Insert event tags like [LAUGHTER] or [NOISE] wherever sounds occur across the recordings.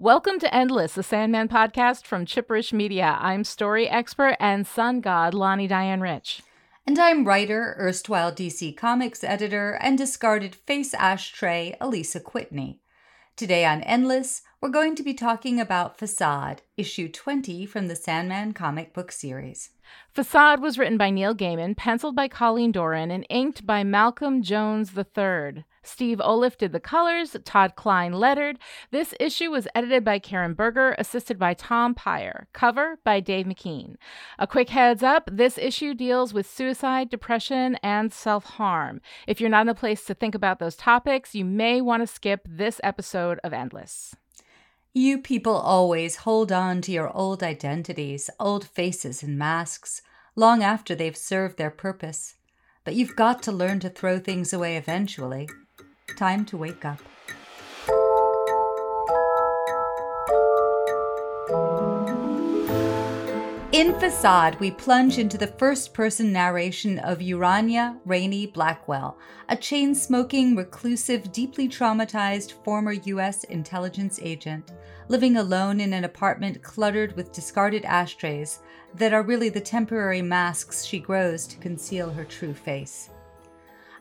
Welcome to Endless, the Sandman podcast from Chipperish Media. I'm story expert and sun god Lani Diane Rich. And I'm writer, erstwhile DC Comics editor, and discarded face ashtray Alisa Kwitney. Today on Endless, we're going to be talking about Facade, issue 20 from the Sandman comic book series. Facade was written by Neil Gaiman, penciled by Colleen Doran, and inked by Malcolm Jones III. Steve Oliff did the colors, Todd Klein lettered. This issue was edited by Karen Berger, assisted by Tom Peyer. Cover by Dave McKean. A quick heads up this issue deals with suicide, depression, and self harm. If you're not in a place to think about those topics, you may want to skip this episode of Endless. You people always hold on to your old identities, old faces, and masks long after they've served their purpose. But you've got to learn to throw things away eventually. Time to wake up. In Facade, we plunge into the first person narration of Urania Rainey Blackwell, a chain smoking, reclusive, deeply traumatized former U.S. intelligence agent, living alone in an apartment cluttered with discarded ashtrays that are really the temporary masks she grows to conceal her true face.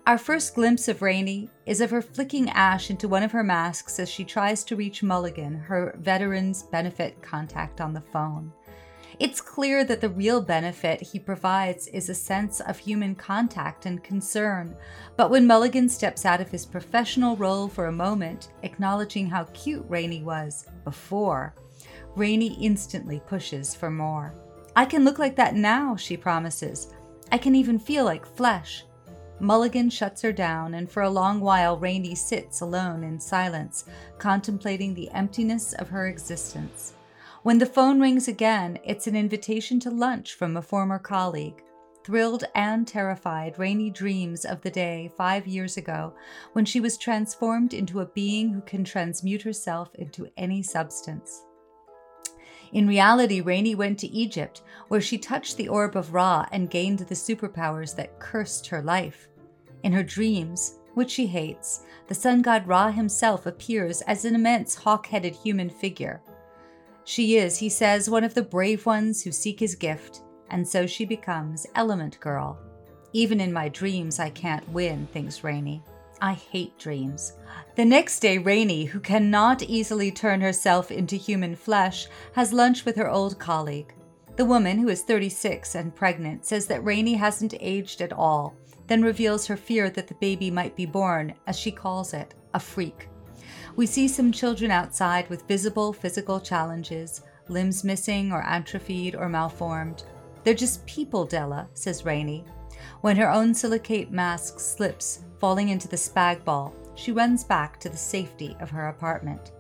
Our first glimpse of Rainey is of her flicking ash into one of her masks as she tries to reach Mulligan, her Veterans Benefit contact on the phone. It's clear that the real benefit he provides is a sense of human contact and concern. But when Mulligan steps out of his professional role for a moment, acknowledging how cute Rainey was before, Rainey instantly pushes for more. I can look like that now, she promises. I can even feel like flesh. Mulligan shuts her down, and for a long while Rainey sits alone in silence, contemplating the emptiness of her existence. When the phone rings again, it's an invitation to lunch from a former colleague. Thrilled and terrified, Rainey dreams of the day five years ago when she was transformed into a being who can transmute herself into any substance. In reality, Rainey went to Egypt, where she touched the orb of Ra and gained the superpowers that cursed her life. In her dreams, which she hates, the sun god Ra himself appears as an immense hawk headed human figure. She is, he says, one of the brave ones who seek his gift, and so she becomes Element Girl. Even in my dreams, I can't win, thinks Rainey. I hate dreams. The next day, Rainey, who cannot easily turn herself into human flesh, has lunch with her old colleague. The woman, who is 36 and pregnant, says that Rainey hasn't aged at all, then reveals her fear that the baby might be born, as she calls it, a freak. We see some children outside with visible physical challenges, limbs missing or atrophied or malformed. They're just people, Della, says Rainey. When her own silicate mask slips, falling into the spag ball, she runs back to the safety of her apartment.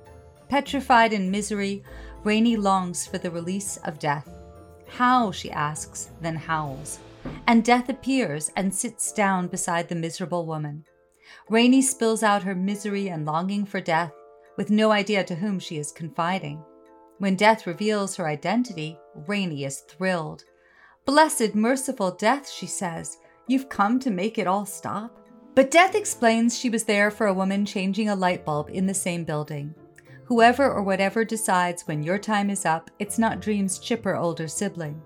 Petrified in misery, Rainey longs for the release of death. How, she asks, then howls. And death appears and sits down beside the miserable woman. Rainey spills out her misery and longing for death, with no idea to whom she is confiding. When death reveals her identity, Rainey is thrilled. Blessed, merciful death, she says, you've come to make it all stop. But Death explains she was there for a woman changing a light bulb in the same building. Whoever or whatever decides when your time is up, it's not Dream's chipper older sibling.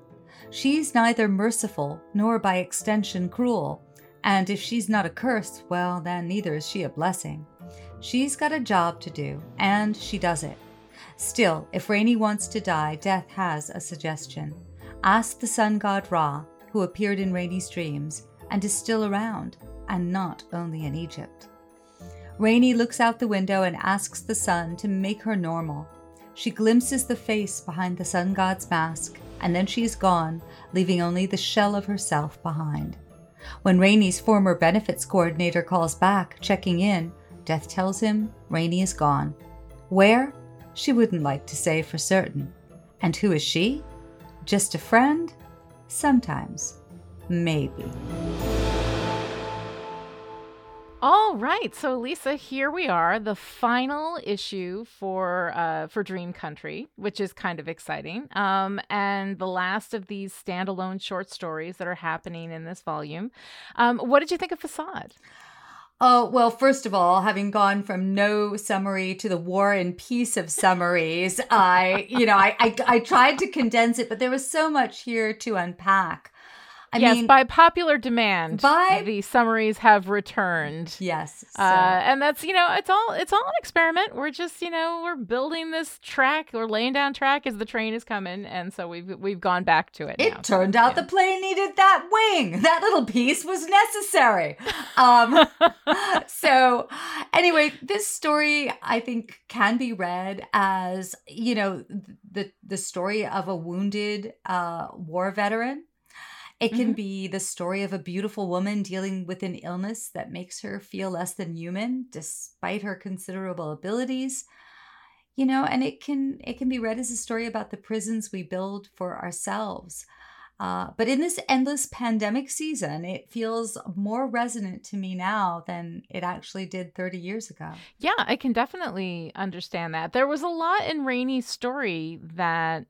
She's neither merciful nor by extension cruel, and if she's not a curse, well, then neither is she a blessing. She's got a job to do, and she does it. Still, if Rainey wants to die, Death has a suggestion. Ask the sun god Ra, who appeared in Rainey's dreams and is still around, and not only in Egypt. Rainey looks out the window and asks the sun to make her normal. She glimpses the face behind the sun god's mask, and then she is gone, leaving only the shell of herself behind. When Rainey's former benefits coordinator calls back, checking in, Death tells him Rainey is gone. Where? She wouldn't like to say for certain. And who is she? Just a friend? Sometimes. Maybe. All right, so Lisa, here we are, the final issue for uh, for Dream Country, which is kind of exciting, um, and the last of these standalone short stories that are happening in this volume. Um, what did you think of Facade? Oh, well, first of all, having gone from no summary to the war and peace of summaries, I, you know, I, I, I tried to condense it, but there was so much here to unpack. I yes, mean, by popular demand, by- the summaries have returned. yes. So. Uh, and that's you know it's all it's all an experiment. We're just you know we're building this track. We're laying down track as the train is coming, and so we've we've gone back to it. it now. turned out Yeah. the plane needed that wing. That little piece was necessary. Um, [LAUGHS] [LAUGHS] so anyway, this story I think can be read as you know the the story of a wounded uh, war veteran. It can Mhm. be the story of a beautiful woman dealing with an illness that makes her feel less than human despite her considerable abilities. You know, and it can it can be read as a story about the prisons we build for ourselves. Uh, but in this endless pandemic season, it feels more resonant to me now than it actually did 30 years ago. Yeah, I can definitely understand that. There was a lot in Rainey's story that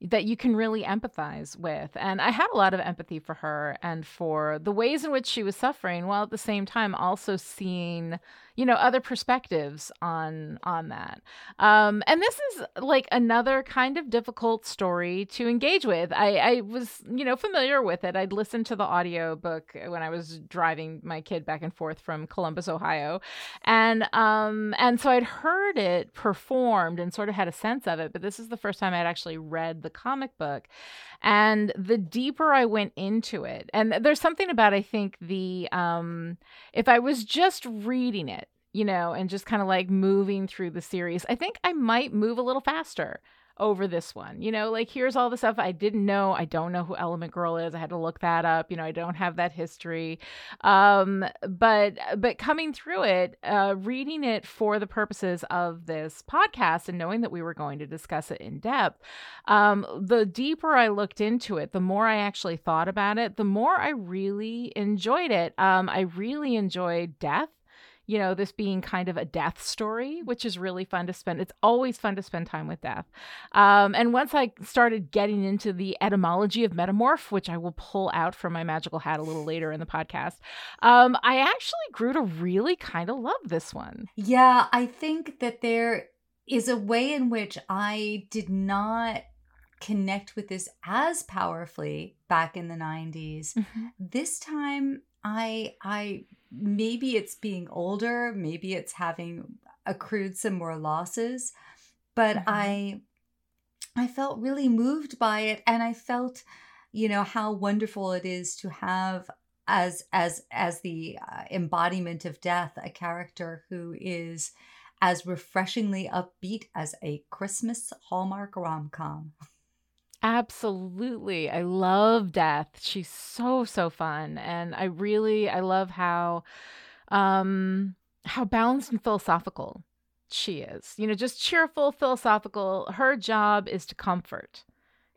that you can really empathize with. And I had a lot of empathy for her and for the ways in which she was suffering while at the same time also seeing, you know, other perspectives on on that. Um and this is like another kind of difficult story to engage with. I I was, you know, familiar with it. I'd listened to the audio book when I was driving my kid back and forth from Columbus, Ohio and um and so i'd heard it performed and sort of had a sense of it but this is the first time i'd actually read the comic book and the deeper i went into it and there's something about i think the um if i was just reading it you know and just kind of like moving through the series i think i might move a little faster over this one. You know, like here's all the stuff I didn't know. I don't know who Element Girl is. I had to look that up. You know, I don't have that history. Um, but but coming through it, uh, reading it for the purposes of this podcast and knowing that we were going to discuss it in depth, um, the deeper I looked into it, the more I actually thought about it, the more I really enjoyed it. Um, I really enjoyed death you know, this being kind of a death story, which is really fun to spend. It's always fun to spend time with death. Um, and once I started getting into the etymology of metamorph, which I will pull out from my magical hat a little later in the podcast, um, I actually grew to really kind of love this one. Yeah, I think that there is a way in which I did not connect with this as powerfully back in the 90s. This time I I maybe it's being older, maybe it's having accrued some more losses, but Mhm. I I felt really moved by it and I felt you know how wonderful it is to have as as as the uh, embodiment of death a character who is as refreshingly upbeat as a Christmas Hallmark rom-com. [LAUGHS] Absolutely. I love Death. She's so so fun and I really I love how um how balanced and philosophical she is. You know, just cheerful, philosophical. Her job is to comfort.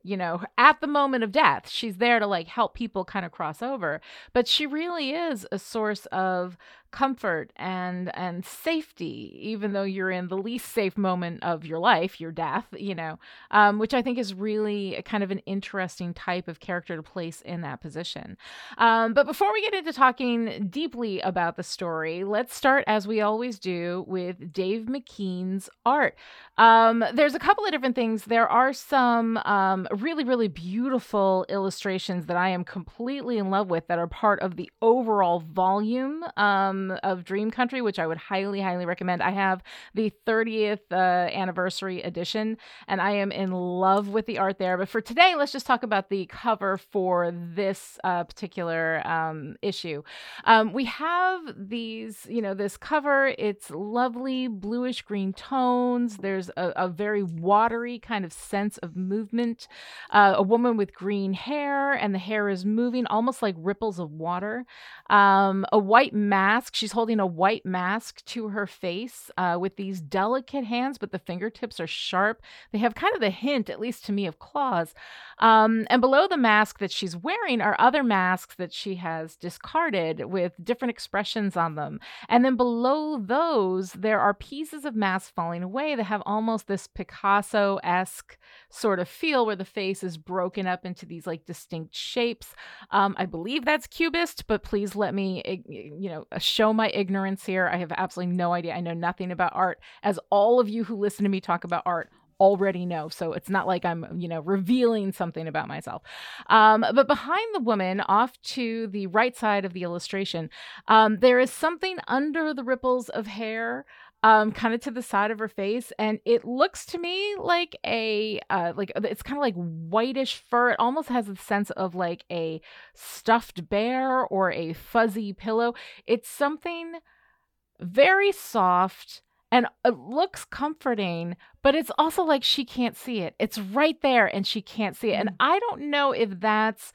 You know, at the moment of death, she's there to like help people kind of cross over, but she really is a source of comfort and and safety even though you're in the least safe moment of your life your death you know um, which i think is really a kind of an interesting type of character to place in that position. Um, but before we get into talking deeply about the story let's start as we always do with dave mckean's art. Um, there's a couple of different things. There are some um, really really beautiful illustrations that i am completely in love with that are part of the overall volume um, of Dream Country, which I would highly, highly recommend. I have the 30th uh, anniversary edition, and I am in love with the art there. But for today, let's just talk about the cover for this uh, particular um, issue. Um, we have these, you know, this cover. It's lovely bluish green tones. There's a, a very watery kind of sense of movement. Uh, a woman with green hair, and the hair is moving almost like ripples of water. Um, a white mask. She's holding a white mask to her face uh, with these delicate hands, but the fingertips are sharp. They have kind of the hint, at least to me, of claws. Um, and below the mask that she's wearing are other masks that she has discarded with different expressions on them. And then below those, there are pieces of masks falling away that have almost this Picasso esque sort of feel where the face is broken up into these like distinct shapes. Um, I believe that's cubist, but please let me, eh, you know, show show my ignorance here. I have absolutely no idea. I know nothing about art, as all of you who listen to me talk about art already know. So it's not like I'm, you know, revealing something about myself. Um, but behind the woman, off to the right side of the illustration, um, there is something under the ripples of hair um kind of to the side of her face and it looks to me like a uh like it's kind of like whitish fur it almost has a sense of like a stuffed bear or a fuzzy pillow it's something very soft and it looks comforting, but it's also like she can't see it. It's right there and she can't see it. And mm. I don't know if that's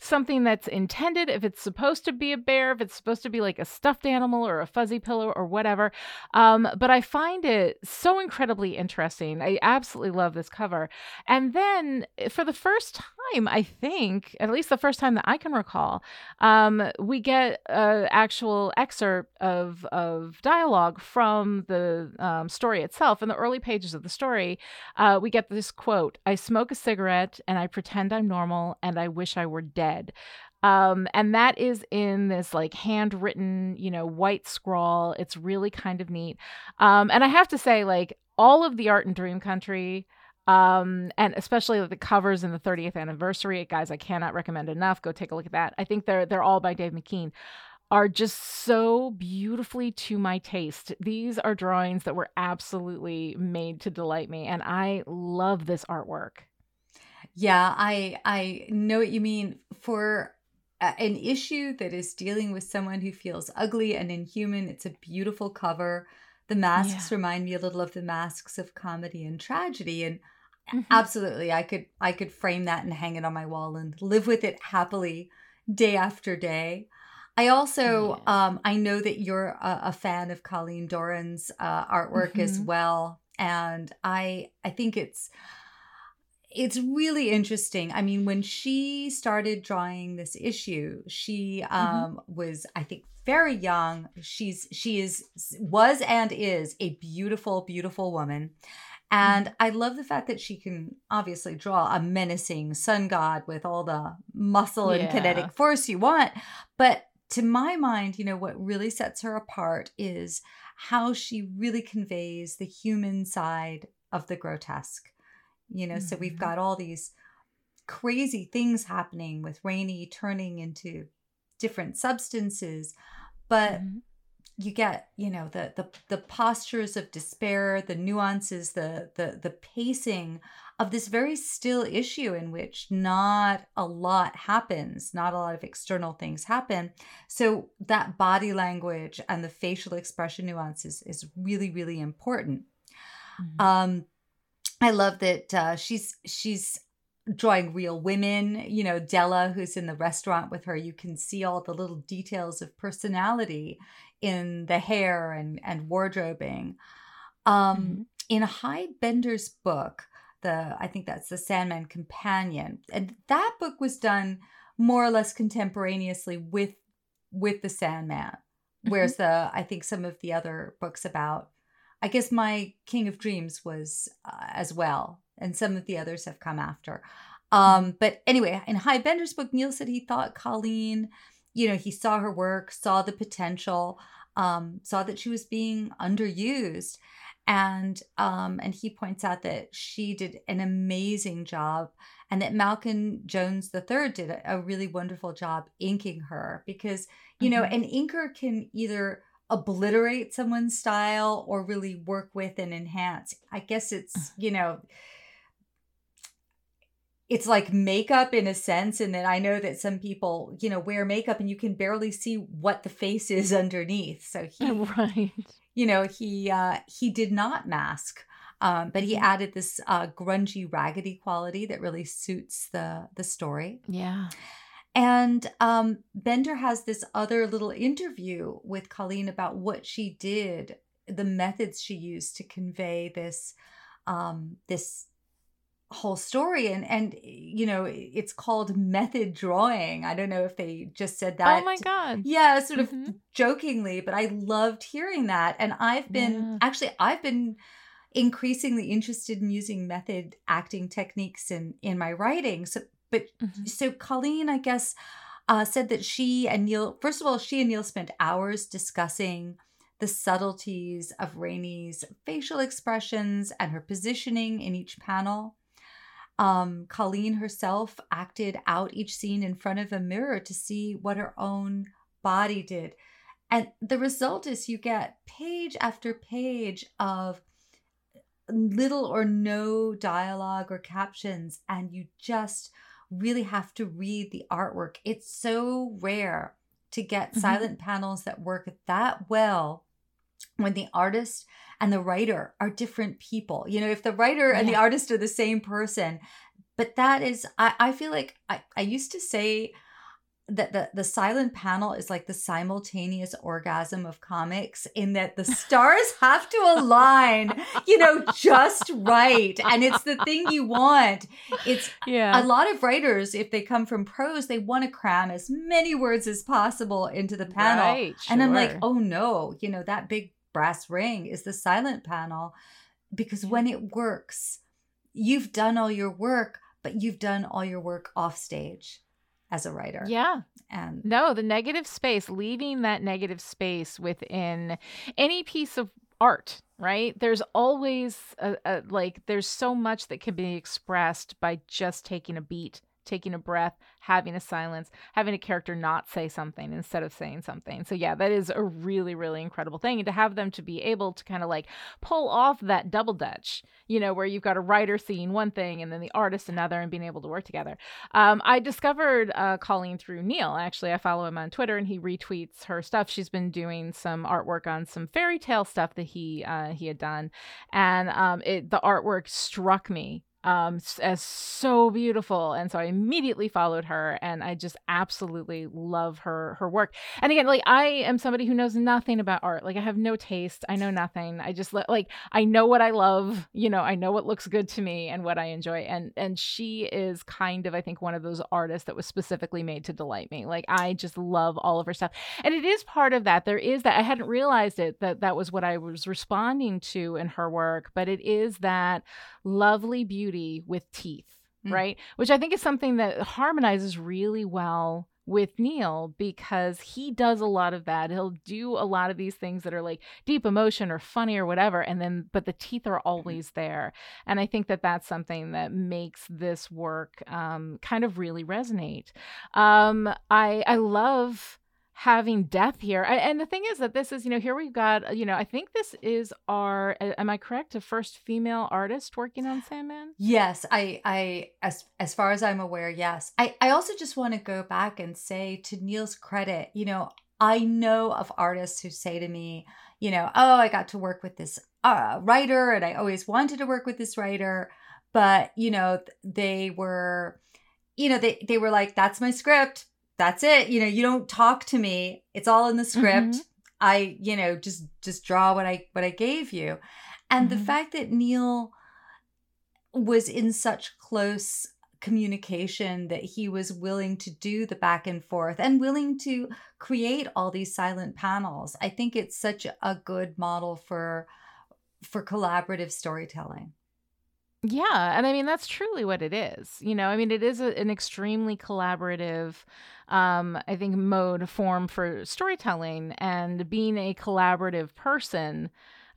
something that's intended, if it's supposed to be a bear, if it's supposed to be like a stuffed animal or a fuzzy pillow or whatever. Um, but I find it so incredibly interesting. I absolutely love this cover. And then eh, for the first time, I think, at least the first time that I can recall, um, we get an actual excerpt of, of dialogue from the um, story itself. In the early pages of the story, uh, we get this quote I smoke a cigarette and I pretend I'm normal and I wish I were dead. Um, and that is in this like handwritten, you know, white scrawl. It's really kind of neat. Um, and I have to say, like, all of the art in Dream Country, um, and especially the covers in the 30th anniversary, guys, I cannot recommend enough. Go take a look at that. I think they're they're all by Dave McKean are just so beautifully to my taste. These are drawings that were absolutely made to delight me, and I love this artwork. Yeah, I I know what you mean for an issue that is dealing with someone who feels ugly and inhuman. It's a beautiful cover. The masks yeah. remind me a little of the masks of comedy and tragedy and mm-hmm. absolutely I could I could frame that and hang it on my wall and live with it happily day after day. I also yeah. um I know that you're a, a fan of Colleen Doran's uh, artwork mm-hmm. as well and I I think it's it's really interesting. I mean, when she started drawing this issue, she mm-hmm. um, mm-hmm. was, I think, very young. She's she is was and is a beautiful, beautiful woman. And. I love the fact that she can obviously draw a menacing sun god with all the muscle and yeah. kinetic force you want. But to my mind, you know, what really sets her apart is how she really conveys the human side of the grotesque you know mm-hmm. so we've mm-hmm. got all these crazy things happening with rainey turning into different substances but mm-hmm. You get you know the the the postures of despair the nuances the the the pacing of this very still issue in which not a lot happens not a lot of external things happen so that body language and the facial expression nuances is really really important mm-hmm. um I love that uh, she's she's drawing real women. You know, Della, who's in the restaurant with her, you can see all the little details of personality in the hair and and wardrobing. Um, mm-hmm. In Hy Bender's book, the I think that's the Sandman Companion, and that book was done more or less contemporaneously with with the Sandman, whereas mm-hmm. the I think some of the other books about I guess my King of Dreams was uh, as well, and some of the others have come after. Um, but anyway, in Hy Bender's book, Neil said he thought Colleen, you know, he saw her work, saw the potential, um, saw that she was being underused, and um, and he points out that she did an amazing job, and that Malcolm Jones III did a, a really wonderful job inking her because you mm-hmm. know an inker can either obliterate someone's style or really work with and enhance. I guess it's, uh. you know, it's like makeup in a sense and then i know that some people you know wear makeup and you can barely see what the face is [LAUGHS] underneath. So he [LAUGHS] right. you know he uh he did not mask um but he mm-hmm. added this uh grungy raggedy quality that really suits the the story. Yeah. And um, Bender has this other little interview with Colleen about what she did, the methods she used to convey this um, this whole story and and you know it's called method drawing i don't know if they just said that oh my god yeah sort of mm-hmm. jokingly but i loved hearing that and i've been yeah. actually i've been increasingly interested in using method acting techniques in in my writing so but mm-hmm. so Colleen, I guess, uh, said that she and Neil, first of all, she and Neil spent hours discussing the subtleties of Rainey's facial expressions and her positioning in each panel. Um, Colleen herself acted out each scene in front of a mirror to see what her own body did. And the result is you get page after page of little or no dialogue or captions, and you just really have to read the artwork. It's so rare to get mm-hmm. silent panels that work that well when the artist and the writer are different people. You know, if the writer yeah. and the artist are the same person, but that is, I, I feel like I, I used to say, that the, the silent panel is like the simultaneous orgasm of comics in that the [LAUGHS] stars have to align you know just right. And it's the thing you want. It's yeah. a lot of writers if they come from prose they want to cram as many words as possible into the panel. Right, sure. and i'm like oh no you know that big brass ring is the silent panel. Because when it works, you've done all your work, but you've done all your work off stage as a writer. Yeah. And no, the negative space, leaving that negative space within any piece of art, right? There's always a, a, like there's so much that can be expressed by just taking a beat taking a breath, having a silence, having a character not say something instead of saying something. So yeah, that is a really really incredible thing and to have them to be able to kind of like pull off that double dutch, you know, where you've got a writer seeing one thing and then the artist another and being able to work together. Um, I discovered uh, Colleen through Neil. Actually, I follow him on Twitter and he retweets her stuff. She's been doing some artwork on some fairy tale stuff that he uh, he had done, and um, it the artwork struck me um as so beautiful and so i immediately followed her and i just absolutely love her her work. And again like i am somebody who knows nothing about art. Like i have no taste. I know nothing. I just like i know what i love you know i know what looks good to me and what i enjoy. And and she is kind of i think one of those artists that was specifically made to delight me. Like i just love all of her stuff. And it is part of that. There is that i hadn't realized it that that was what i was responding to in her work but it is that lovely beauty with teeth, mm. right? Which I think is something that harmonizes really well with Neil because he does a lot of that. He'll do a lot of these things that are like deep emotion or funny or whatever and then but the teeth are always there. And I think that that's something that makes this work um, kind of really resonate. Um, I I love having death here. And the thing is that this is, you know, here we've got, you know, I think this is our, am I correct, a first female artist working on Sandman? Yes, I, I, as as far as I'm aware, yes. I, I also just want to go back and say to Neil's credit, you know, I know of artists who say to me, you know, oh, I got to work with this uh, writer, and I always wanted to work with this writer, but you know, they were, you know, they they were like, that's my script that's it. You know, you don't talk to me. It's all in the script. Mm-hmm. I, you know, just just draw what I what I gave you. And mm-hmm. the fact that Neil was in such close communication that he was willing to do the back and forth and willing to create all these silent panels. I think it's such a good model for for collaborative storytelling. Yeah, and I mean that's truly what it is. You know, I mean it is a, an extremely collaborative um I think mode form for storytelling and being a collaborative person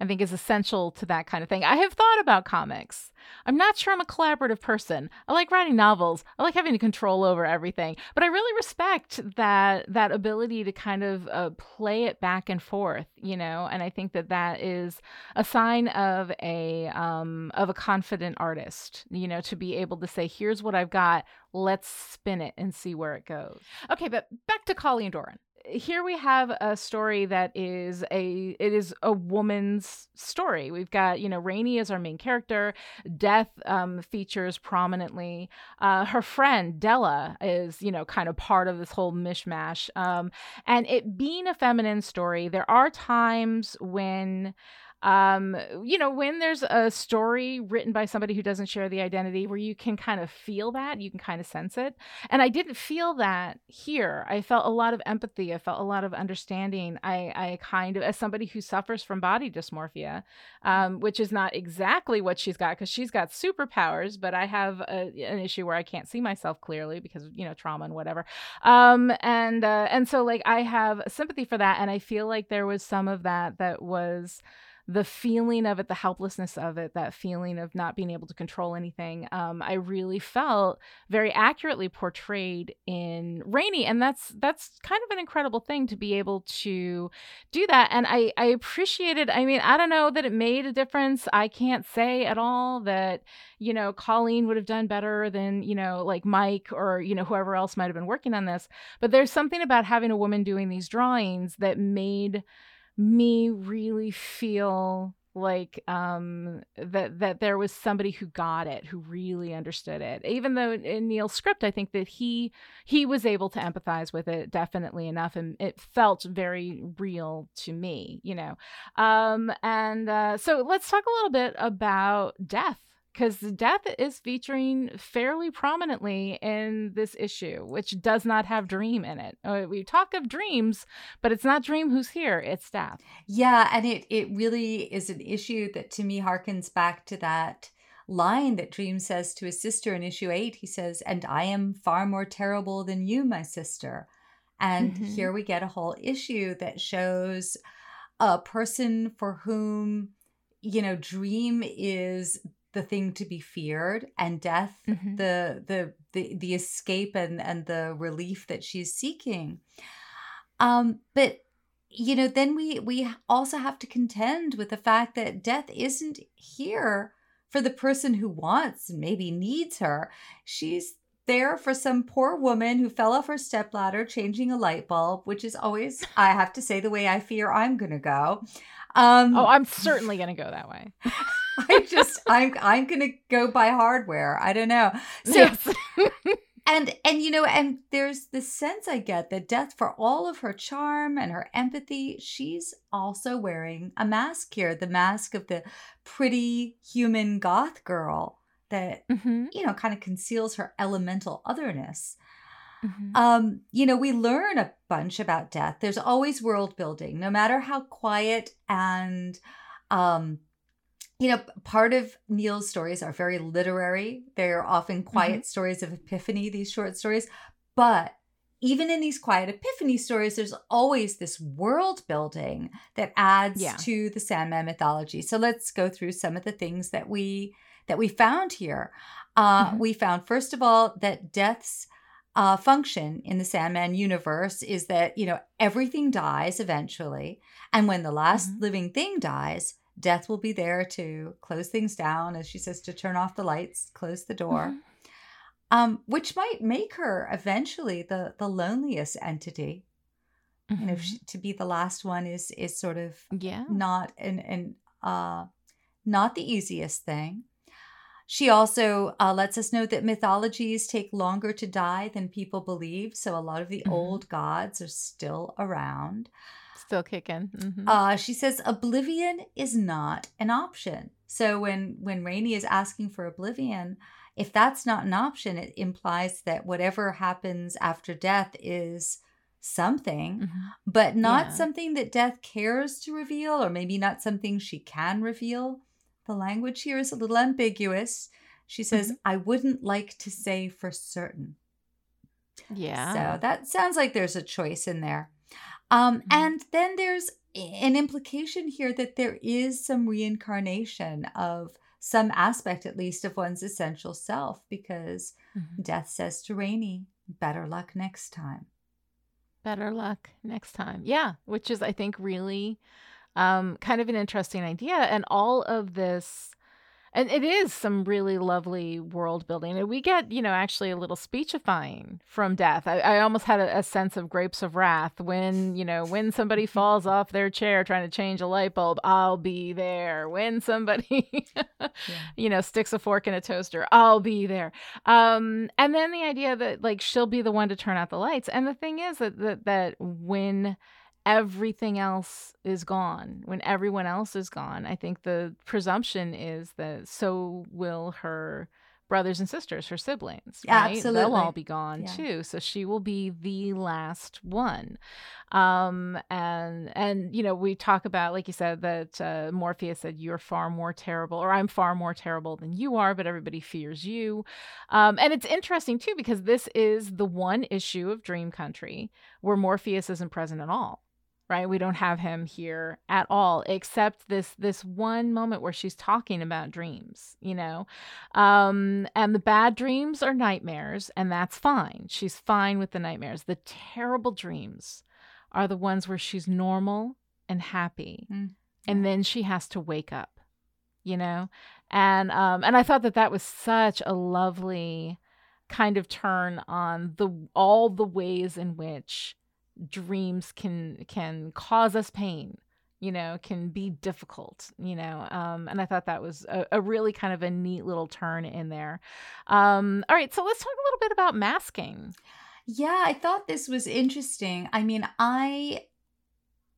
I think is essential to that kind of thing. I have thought about comics. I'm not sure I'm a collaborative person. I like writing novels. I like having control over everything. But I really respect that that ability to kind of uh, play it back and forth, you know. And I think that that is a sign of a um, of a confident artist, you know, to be able to say, "Here's what I've got. Let's spin it and see where it goes." Okay, but back to Colleen Doran here we have a story that is a it is a woman's story. We've got you know Rainey is our main character. Death um, features prominently. Uh, her friend Della is you know kind of part of this whole mishmash. Um, and it being a feminine story, there are times when um, you know, when there's a story written by somebody who doesn't share the identity where you can kind of feel that, you can kind of sense it. And I didn't feel that here. I felt a lot of empathy. I felt a lot of understanding. I, I kind of, as somebody who suffers from body dysmorphia, um, which is not exactly what she's got because she's got superpowers, but I have a, an issue where I can't see myself clearly because, you know, trauma and whatever. Um, and, uh, and so like I have sympathy for that. And I feel like there was some of that that was, the feeling of it, the helplessness of it, that feeling of not being able to control anything, um, I really felt very accurately portrayed in Rainey, and that's that's kind of an incredible thing to be able to do that. And I I appreciated. I mean, I don't know that it made a difference. I can't say at all that you know Colleen would have done better than you know like Mike or you know whoever else might have been working on this. But there's something about having a woman doing these drawings that made me really feel like um that that there was somebody who got it who really understood it. Even though in neil's script i think that he he was able to empathize with it definitely enough and it felt very real to me you know. Um and uh so let's talk a little bit about death because death is featuring fairly prominently in this issue, which does not have Dream in it. Uh, we talk of dreams, but it's not Dream who's here; it's death. Yeah, and it it really is an issue that to me harkens back to that line that Dream says to his sister in issue eight. He says, "And I am far more terrible than you, my sister." And mm-hmm. here we get a whole issue that shows a person for whom you know dream is the thing to be feared and death mm-hmm. the, the the the escape and and the relief that she's seeking. Um but you know then we we also have to contend with the fact that death isn't here for the person who wants and maybe needs her. She's there for some poor woman who fell off her stepladder changing a light bulb which is always i have to say the way i fear i'm going to go. Um oh i'm certainly going to go that way [LAUGHS] [LAUGHS] I just I'm I'm gonna go buy hardware. I don't know. So yes. [LAUGHS] and and you know, and there's the sense I get that Death, for all of her charm and her empathy, she's also wearing a mask here, the mask of the pretty human goth girl that mm-hmm. you know kind of conceals her elemental otherness. Mm-hmm. Um, you know, we learn a bunch about death. There's always world building, no matter how quiet and um you know, part of Neil's stories are very literary. They're often quiet mm-hmm. stories of epiphany, these short stories. But even in these quiet epiphany stories, there's always this world building that adds yeah. to the Sandman mythology. So let's go through some of the things that we that we found here. Uh, mm-hmm. We found first of all that death's uh, function in the Sandman universe is that you know everything dies eventually, and when the last mm-hmm. living thing dies, Death will be there to close things down, as she says, to turn off the lights, close the door, mm-hmm. um, which might make her eventually the the loneliest entity. Mm-hmm. You know, she, to be the last one is is sort of yeah not an an uh not the easiest thing. She also uh, lets us know that mythologies take longer to die than people believe. So a lot of the mm-hmm. old gods are still around. Still kicking. Mm-hmm. Uh, she says oblivion is not an option. So when when Rainey is asking for oblivion, if that's not an option, it implies that whatever happens after death is something, mm-hmm. but not yeah. something that death cares to reveal, or maybe not something she can reveal. The language here is a little ambiguous. She says, mm-hmm. I wouldn't like to say for certain. Yeah. So that sounds like there's a choice in there. Um, mm-hmm. And then there's an implication here that there is some reincarnation of some aspect, at least, of one's essential self, because mm-hmm. death says to Rainey, better luck next time. Better luck next time. Yeah, which is, I think, really um, kind of an interesting idea. And all of this and it is some really lovely world building and we get you know actually a little speechifying from death i, I almost had a, a, sense of grapes of wrath when you know when somebody [LAUGHS] falls off their chair trying to change a light bulb i'll be there when somebody yeah. [LAUGHS] you know sticks a fork in a toaster i'll be there um and then the idea that like she'll be the one to turn out the lights and the thing is that that, that when everything else is gone, when everyone else is gone, I think the presumption is that so will her brothers and sisters, her siblings. Right? Absolutely. They'll all be gone Yeah. too. So she will be the last one. Um, and and you know, we talk about, like you said, that uh, Morpheus said, You're far more terrible, or I'm far more terrible than you are, but everybody fears you. Um, and it's interesting too, because this is the one issue of Dream Country where Morpheus isn't present at all right? We don't have him here at all except this this one moment where she's talking about dreams you know? Um and the bad dreams are nightmares and that's fine. She's fine with the nightmares. The terrible dreams are the ones where she's normal and happy Mm, and then she has to wake up you know? And um and i thought that that was such a lovely kind of turn on the all the ways in which dreams can can cause us pain you know can be difficult you know um and i thought that was a, a really kind of a neat little turn in there um all right so let's talk a little bit about masking Yeah, I thought this was interesting. I mean, I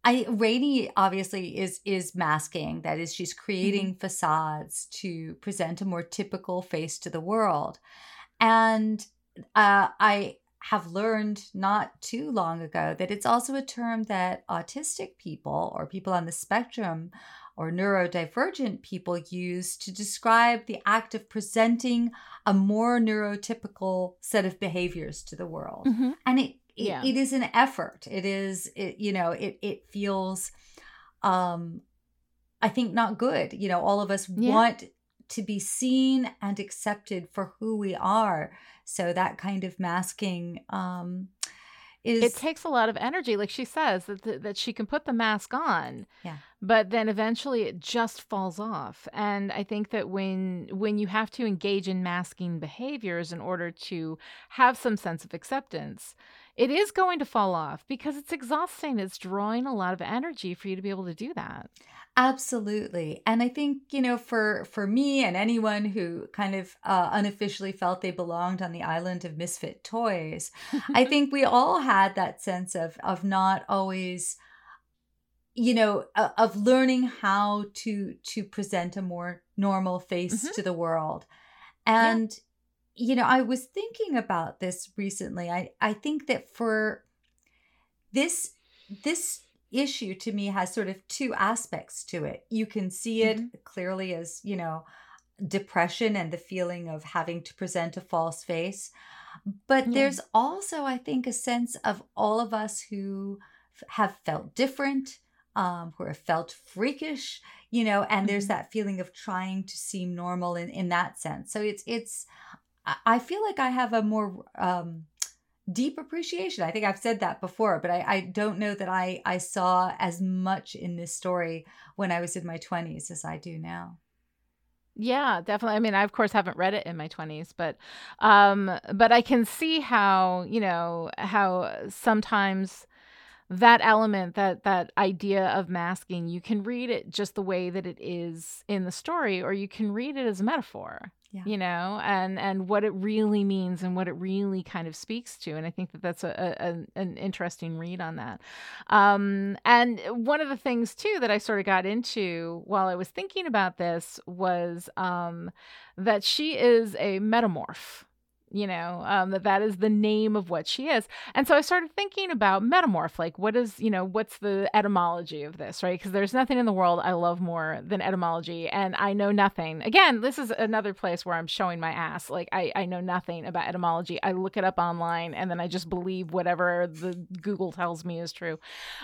I Rainey obviously is is masking. That is, she's creating facades to present a more typical face to the world. And uh, I have learned not too long ago that it's also a term that autistic people or people on the spectrum or neurodivergent people use to describe the act of presenting a more neurotypical set of behaviors to the world and it it, Yeah. it is an effort it is it you know it it feels um i think not good you know all of us Yeah. want to be seen and accepted for who we are so that kind of masking um is it takes a lot of energy like she says that th- that she can put the mask on Yeah. but then eventually it just falls off and i think that when when you have to engage in masking behaviors in order to have some sense of acceptance it is going to fall off because it's exhausting it's drawing a lot of energy for you to be able to do that Absolutely. And I think, you know, for for me and anyone who kind of uh, unofficially felt they belonged on the island of misfit toys, I [LAUGHS] think we all had that sense of of not always you know uh, of learning how to to present a more normal face Mhm. to the world. And you know, I was thinking about this recently. I I think that for this this issue to me has sort of two aspects to it. You can see it clearly as, you know, depression and the feeling of having to present a false face. But Yeah. there's also, I think, a sense of all of us who f- have felt different, um, who have felt freakish, you know, and there's Mhm. that feeling of trying to seem normal in, in that sense. So it's, it's, I feel like I have a more, um, deep appreciation. I think I've said that before, but I, I don't know that I, I saw as much in this story when I was in my 20s as I do now. Yeah, definitely. I mean, I of course haven't read it in my 20s, but um but I can see how, you know, how sometimes that element that that idea of masking, you can read it just the way that it is in the story or you can read it as a metaphor. Yeah. You know, and and what it really means and what it really kind of speaks to, and I think that that's a, a an, interesting read on that. Um, and one of the things too that I sort of got into while I was thinking about this was um, that she is a metamorph. You know, um, that that is the name of what she is. And so I started thinking about metamorph. Like, what is, you know, what's the etymology of this, right? Because there's nothing in the world I love more than etymology. And I know nothing. Again, this is another place where I'm showing my ass. Like, I, I know nothing about etymology. I look it up online and then I just believe whatever the Google tells me is true.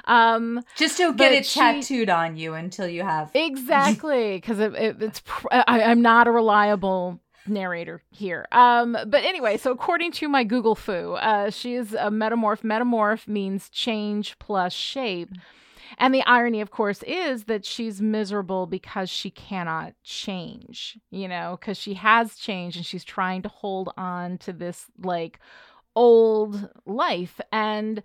Um, Just don't get it she- tattooed on you until you have. [LAUGHS] Exactly, because it, it, it's pr- I, I'm not a reliable narrator here. Um, but anyway, so according to my Google fu, uh, she is a metamorph. Metamorph means change plus shape. And the irony, of course, is that she's miserable because she cannot change, you know, because she has changed and she's trying to hold on to this like old life. And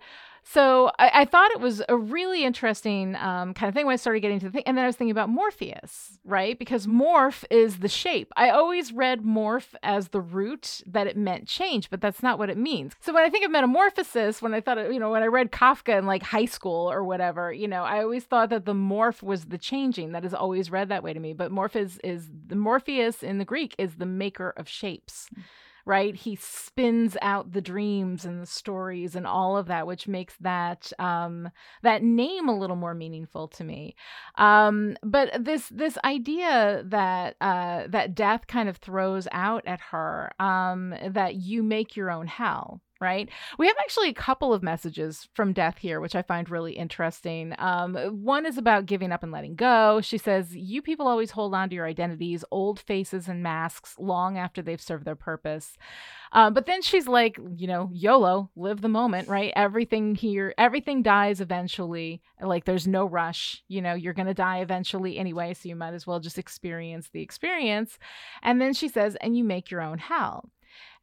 so I, I, thought it was a really interesting um, kind of thing when I started getting to the thing. And then I was thinking about Morpheus, right? Because morph is the shape. I always read morph as the root that it meant change, but that's not what it means. So when I think of metamorphosis, when I thought, you know, when I read Kafka in like high school or whatever, you know, I always thought that the morph was the changing. That is always read that way to me. But morph is, is the Morpheus in the Greek is the maker of shapes. Mm-hmm right? He spins out the dreams and the stories and all of that, which makes that um, that name a little more meaningful to me. Um, but this this idea that uh, that death kind of throws out at her um, that you make your own hell, right? We have actually a couple of messages from Death here, which I find really interesting. Um, one is about giving up and letting go. She says, You people always hold on to your identities, old faces and masks, long after they've served their purpose. Um, but then she's like, you know, YOLO, live the moment, right? Everything here, everything dies eventually. Like there's no rush. You know, you're going to die eventually anyway. So you might as well just experience the experience. And then she says, and you make your own hell.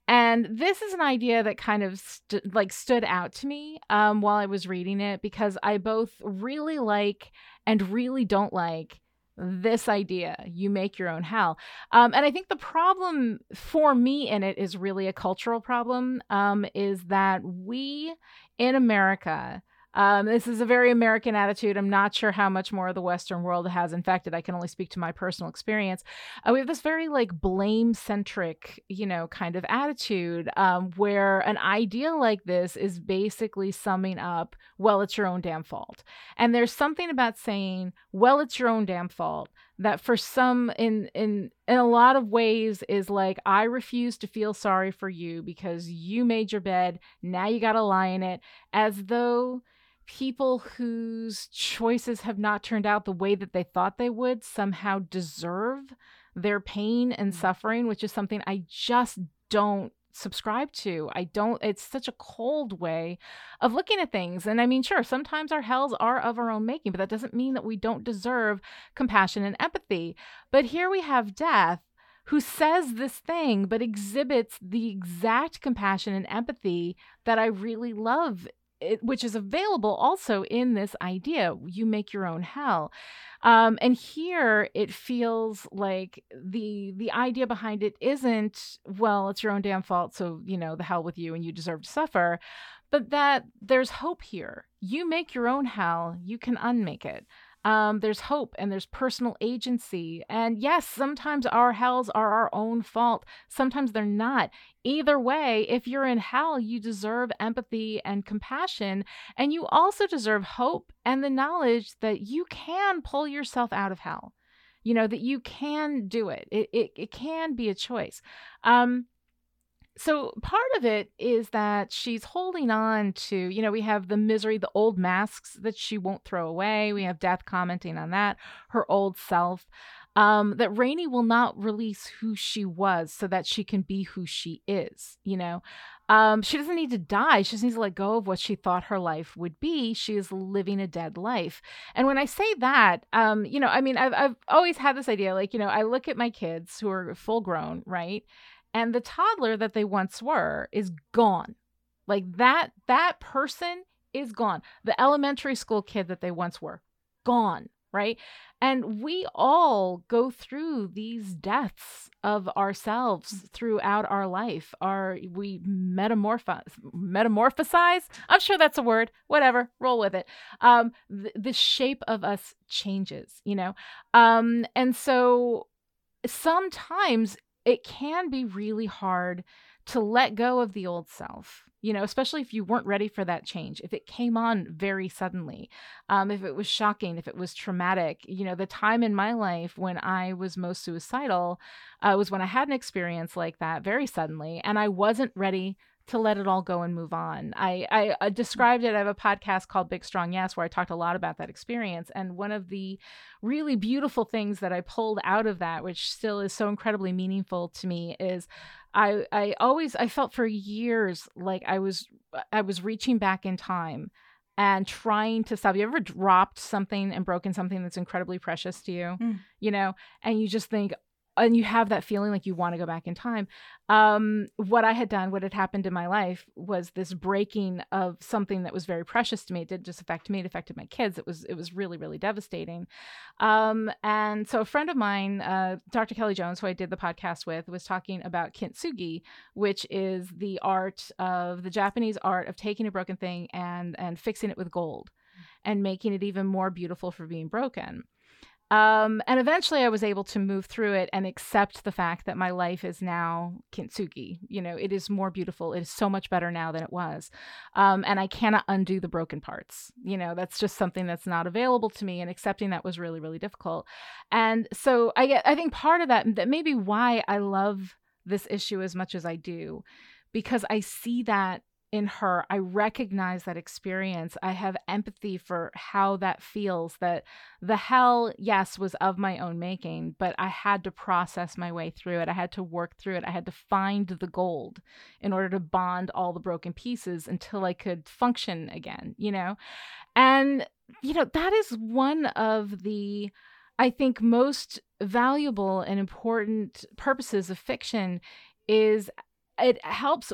And this is an idea that kind of st- like stood out to me um, while I was reading it because I both really like and really don't like this idea you make your own hell. Um, and i think the problem for me in it is really a cultural problem um, is that we in america um, this is a very American attitude. I'm not sure how much more of the Western world has infected. I can only speak to my personal experience. Uh, we have this very like blame centric, you know, kind of attitude um, where an idea like this is basically summing up, well, it's your own damn fault. And there's something about saying, well, it's your own damn fault that for some in in in a lot of ways is like I refuse to feel sorry for you because you made your bed now you got to lie in it as though people whose choices have not turned out the way that they thought they would somehow deserve their pain and mm. suffering, which is something I just don't subscribe to. I don't, it's such a cold way of looking at things. And I mean, sure, sometimes our hells are of our own making, but that doesn't mean that we don't deserve compassion and empathy. But here we have death who says this thing but exhibits the exact compassion and empathy that I really love it, which is available also in this idea you make your own hell. Um, and here it feels like the the idea behind it isn't well it's your own damn fault so you know the hell with you and you deserve to suffer but that there's hope here. You make your own hell you can unmake it um, there's hope and there's personal agency. And yes, sometimes our hells are our own fault. Sometimes they're not. Either way, if you're in hell, you deserve empathy and compassion. And you also deserve hope and the knowledge that you can pull yourself out of hell. You know, that you can do it. It, it, it can be a choice. Um, so part of it is that she's holding on to, you know, we have the misery, the old masks that she won't throw away. We have death commenting on that, her old self. Um, that Rainey will not release who she was so that she can be who she is, you know. Um, she doesn't need to die. She just needs to let go of what she thought her life would be. She is living a dead life. And when I say that, um, you know, I mean, I've, I've always had this idea, like, you know, I look at my kids who are full grown, right? And the toddler that they once were is gone. Like that that person is gone. The elementary school kid that they once were gone right? And we all go through these deaths of ourselves throughout our life. Are we metamorphose metamorphosize? I'm sure that's a word. Whatever. Roll with it. Um the, the shape of us changes you know? Um and so sometimes it can be really hard to let go of the old self you know especially if you weren't ready for that change. If it came on very suddenly um, if it was shocking if it was traumatic you know the time in my life when i was most suicidal uh, was when i had an experience like that very suddenly and i wasn't ready to let it all go and move on. I, I, I, described it. I have a podcast called Big Strong Yes, where I talked a lot about that experience. And one of the really beautiful things that I pulled out of that, which still is so incredibly meaningful to me, is I, I always I felt for years like I was I was reaching back in time and trying to stop. You ever dropped something and broken something that's incredibly precious to you? Mm. You know, and you just think, and you have that feeling like you want to go back in time um, what i had done what had happened in my life was this breaking of something that was very precious to me. It didn't just affect me it affected my kids. It was it was really really devastating. Um, and so a friend of mine uh, dr kelly jones who i did the podcast with was talking about kintsugi which is the art of the japanese art of taking a broken thing and and fixing it with gold and making it even more beautiful for being broken um, and eventually I was able to move through it and accept the fact that my life is now kintsugi. You know, it is more beautiful. It is so much better now than it was. Um, and I cannot undo the broken parts. You know, that's just something that's not available to me. And accepting that was really, really difficult. And so I I think part of that, that maybe why I love this issue as much as I do, because I see that in her. I recognize that experience. I have empathy for how that feels that the hell, yes, was of my own making, but I had to process my way through it. I had to work through it. I had to find the gold in order to bond all the broken pieces until I could function again, you know? And, you know, that is one of the, I think, most valuable and important purposes of fiction is it helps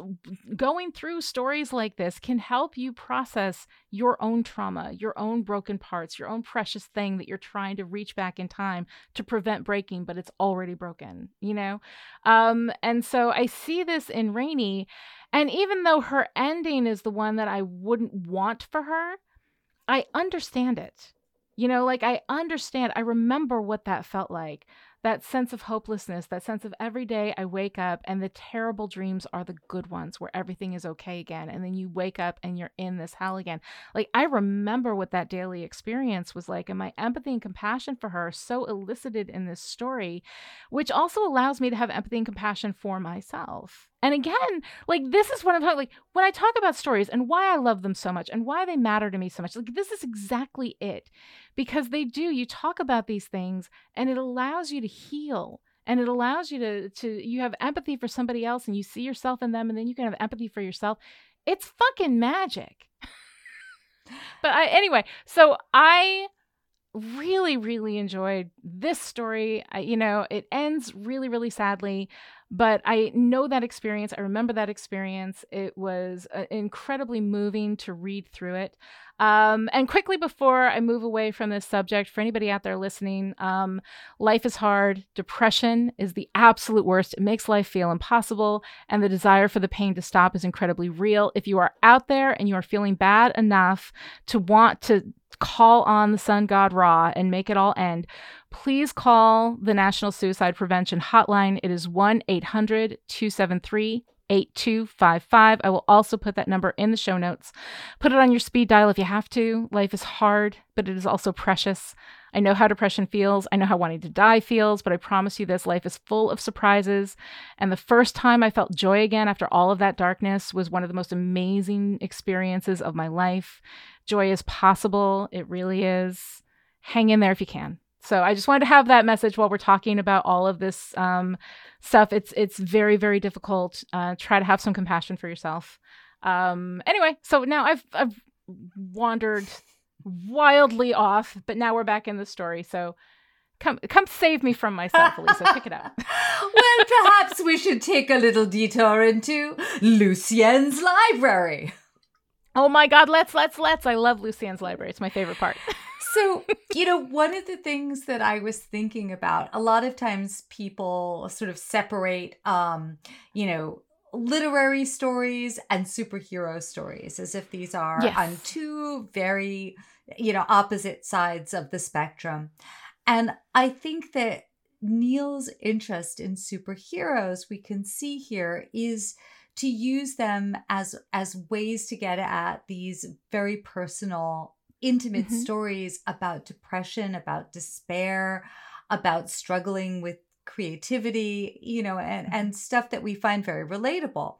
going through stories like this can help you process your own trauma, your own broken parts, your own precious thing that you're trying to reach back in time to prevent breaking, but it's already broken, you know? Um, and so I see this in Rainey, and even though her ending is the one that I wouldn't want for her, I understand it. You know, like I understand, I remember what that felt like that sense of hopelessness, that sense of every day I wake up and the terrible dreams are the good ones where everything is okay again. And then you wake up and you're in this hell again. Like I remember what that daily experience was like. And my empathy and compassion for her are so elicited in this story, which also allows me to have empathy and compassion for myself. And again, like this is what I'm talking like when I talk about stories and why I love them so much and why they matter to me so much. Like this is exactly it. Because they do. You talk about these things and it allows you to heal and it allows you to to you have empathy for somebody else and you see yourself in them and then you can have empathy for yourself. It's fucking magic. but I anyway, so I really really enjoyed this story. I, you know, it ends really really sadly but I know that experience. I remember that experience. It was uh, incredibly moving to read through it. Um, and quickly before I move away from this subject, for anybody out there listening, um, life is hard. Depression is the absolute worst. It makes life feel impossible, and the desire for the pain to stop is incredibly real. If you are out there and you are feeling bad enough to want to call on the sun god Ra and make it all end, please call the National Suicide Prevention Hotline. It is 1 800 273 8255. I will also put that number in the show notes. Put it on your speed dial if you have to. Life is hard, but it is also precious. I know how depression feels. I know how wanting to die feels, but I promise you this life is full of surprises. And the first time I felt joy again after all of that darkness was one of the most amazing experiences of my life. Joy is possible. It really is. Hang in there if you can. So I just wanted to have that message while we're talking about all of this um, stuff. It's it's very very difficult. Uh, try to have some compassion for yourself. Um, anyway, so now I've I've wandered wildly off, but now we're back in the story. So come come save me from myself, Alisa. Pick it up. [LAUGHS] well, perhaps we should take a little detour into Lucien's library. Oh my God! Let's let's let's. I love Lucien's library. It's my favorite part [LAUGHS] so, you know, one of the things that I was thinking about, a lot of times people sort of separate, um, you know, literary stories and superhero stories as if these are yes. on two very, you know, opposite sides of the spectrum. And I think that Neil's interest in superheroes we can see here is to use them as as ways to get at these very personal intimate mm-hmm. stories about depression, about despair, about struggling with creativity, you know, and, mm-hmm. and stuff that we find very relatable.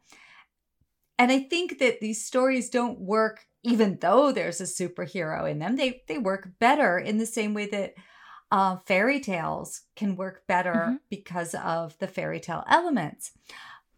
And I think that these stories don't work even though there's a superhero in them. They they work better in the same way that uh, fairy tales can work better mm-hmm. because of the fairy tale elements.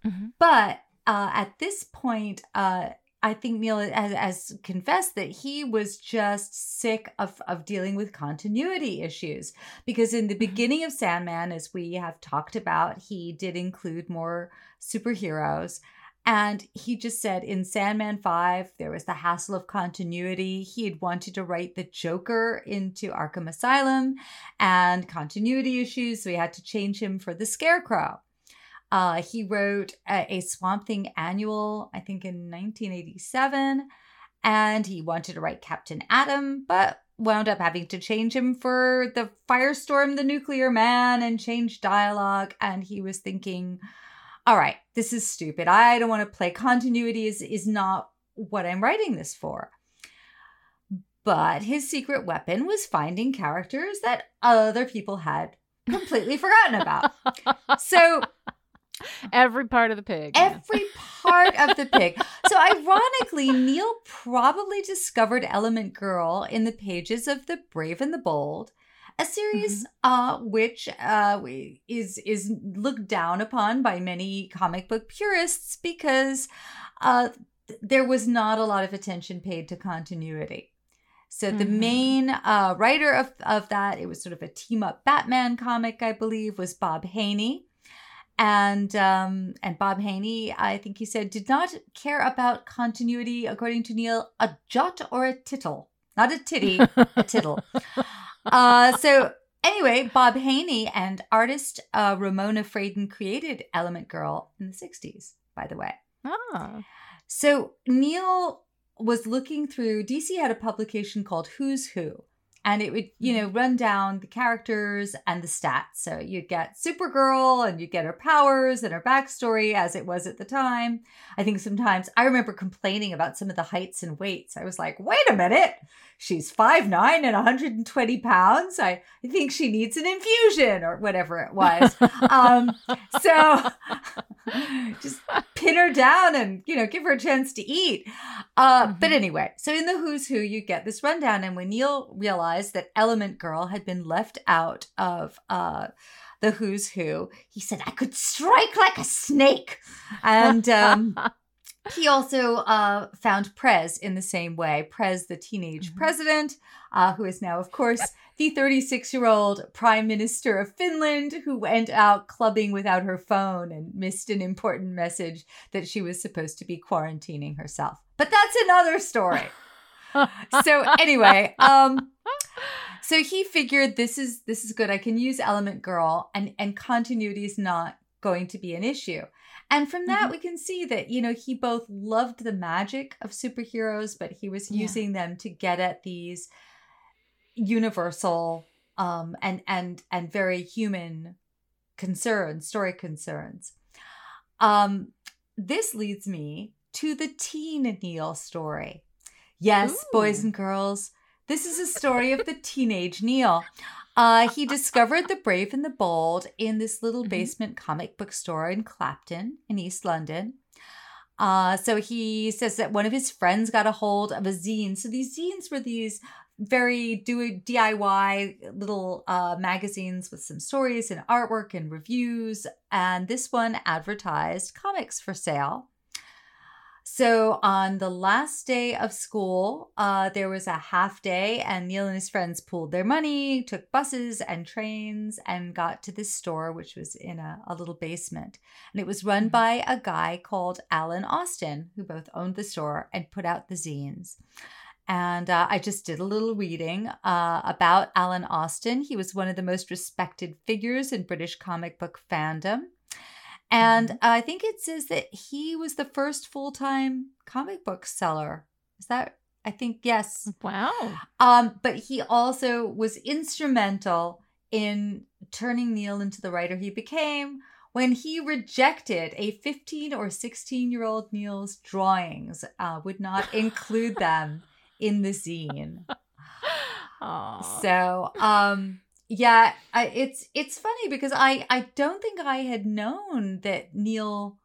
Mm-hmm. But uh, at this point, uh, I think Neil has, has, confessed that he was just sick of, of dealing with continuity issues because in the mm-hmm. beginning of Sandman, as we have talked about, he did include more superheroes. And he just said in Sandman 5, there was the hassle of continuity. He had wanted to write the Joker into Arkham Asylum and continuity issues, so he had to change him for the Scarecrow. Uh, he wrote a, a Swamp Thing annual, I think in 1987, and he wanted to write Captain Atom, but wound up having to change him for the Firestorm, the Nuclear Man, and change dialogue. And he was thinking, all right, this is stupid. I don't want to play continuity is is not what I'm writing this for. But his secret weapon was finding characters that other people had completely forgotten about. [LAUGHS] So [LAUGHS] Every part of the pig. Every part of the pig. So, ironically, Neil probably discovered Element Girl in the pages of The Brave and the Bold, a series mm-hmm. uh, which uh, is is looked down upon by many comic book purists because uh, there was not a lot of attention paid to continuity. So the mm-hmm. main uh, writer of, of that, it was sort of a team up Batman comic, I believe, was Bob Haney and um, and Bob Haney, I think he said, did not care about continuity, according to Neil, a jot or a tittle, not a titty, [LAUGHS] a tittle. Uh, so anyway, Bob Haney and artist uh, Ramona Fradon created Element Girl in the '60s. By the way, ah. so Neil was looking through. DC had a publication called Who's Who and it would you know mm-hmm. run down the characters and the stats. So you'd get supergirl and you'd get her powers and her backstory as it was at the time. I think sometimes i remember complaining about some of the heights and weights. I was like wait a minute. She's five nine and 120 pounds. I, I think she needs an infusion or whatever it was. [LAUGHS] Um, so [LAUGHS] just pin her down and you know give her a chance to eat uh, mm-hmm. but anyway so in the who's who you get this rundown and when neil realized that element girl had been left out of uh, the who's who he said i could strike like a snake [LAUGHS] and um, he also uh, found Prez in the same way. Prez, the teenage mm-hmm. president, uh, who is now, of course, the 36 year old prime minister of Finland, who went out clubbing without her phone and missed an important message that she was supposed to be quarantining herself. But that's another story. [LAUGHS] so anyway, um, so he figured this is this is good. I can use Element Girl, and and continuity is not going to be an issue. And from that, mm-hmm. we can see that, you know, he both loved the magic of superheroes, but he was yeah. using them to get at these universal um, and and and very human concerns, story concerns. Um, this leads me to the teen Neil story. Yes, Ooh. boys and girls, this is a story of the teenage Neil. Uh, he discovered The Brave and the Bold in this little mm-hmm. basement comic book store in Clapton in East London. Uh, so he says that one of his friends got a hold of a zine. So these zines were these very do DIY little uh, magazines with some stories and artwork and reviews. And this one advertised comics for sale. So on the last day of school, uh, there was a half day, and Neil and his friends pooled their money, took buses and trains, and got to this store, which was in a, a little basement. And it was run mm-hmm. by a guy called Alan Austin, who both owned the store and put out the zines. And uh, I just did a little reading uh, about Alan Austin. He was one of the most respected figures in British comic book fandom. And mm-hmm. I think it says that he was the first full time comic book seller. Is that? I think yes. Wow. Um, but he also was instrumental in turning Neil into the writer he became when he rejected a 15 or 16 year old Neil's drawings, uh, would not include [LAUGHS] them in the zine. Aww. So, um, yeah, I, it's it's funny because I I don't think I had known that Neil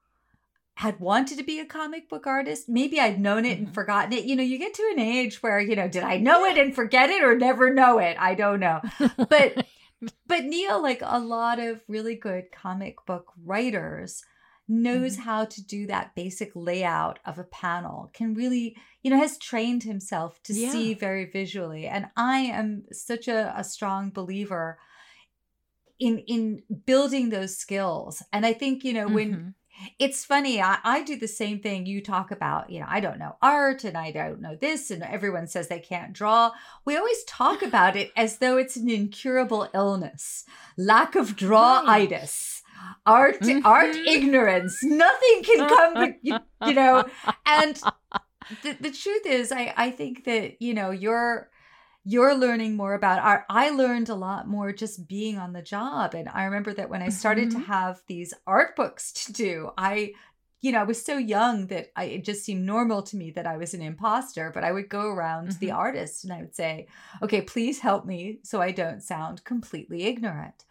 had wanted to be a comic book artist. Maybe I'd known it and mm-hmm. forgotten it. You know, you get to an age where, you know, did I know it and forget it or never know it? I don't know. But [LAUGHS] but Neil, like a lot of really good comic book writers, knows mm-hmm. how to do that basic layout of a panel, can really, you know, has trained himself to yeah. see very visually. And I am such a, a strong believer in in building those skills. And I think, you know, when mm-hmm. it's funny, I, I do the same thing you talk about, you know, I don't know art and I don't know this, and everyone says they can't draw. We always talk [LAUGHS] about it as though it's an incurable illness, lack of drawitis art mm-hmm. art ignorance nothing can come you, you know [LAUGHS] and the, the truth is i i think that you know you're you're learning more about art i learned a lot more just being on the job and i remember that when i started mm-hmm. to have these art books to do i you know, I was so young that I, it just seemed normal to me that I was an imposter. But I would go around mm-hmm. to the artists and I would say, okay, please help me so I don't sound completely ignorant.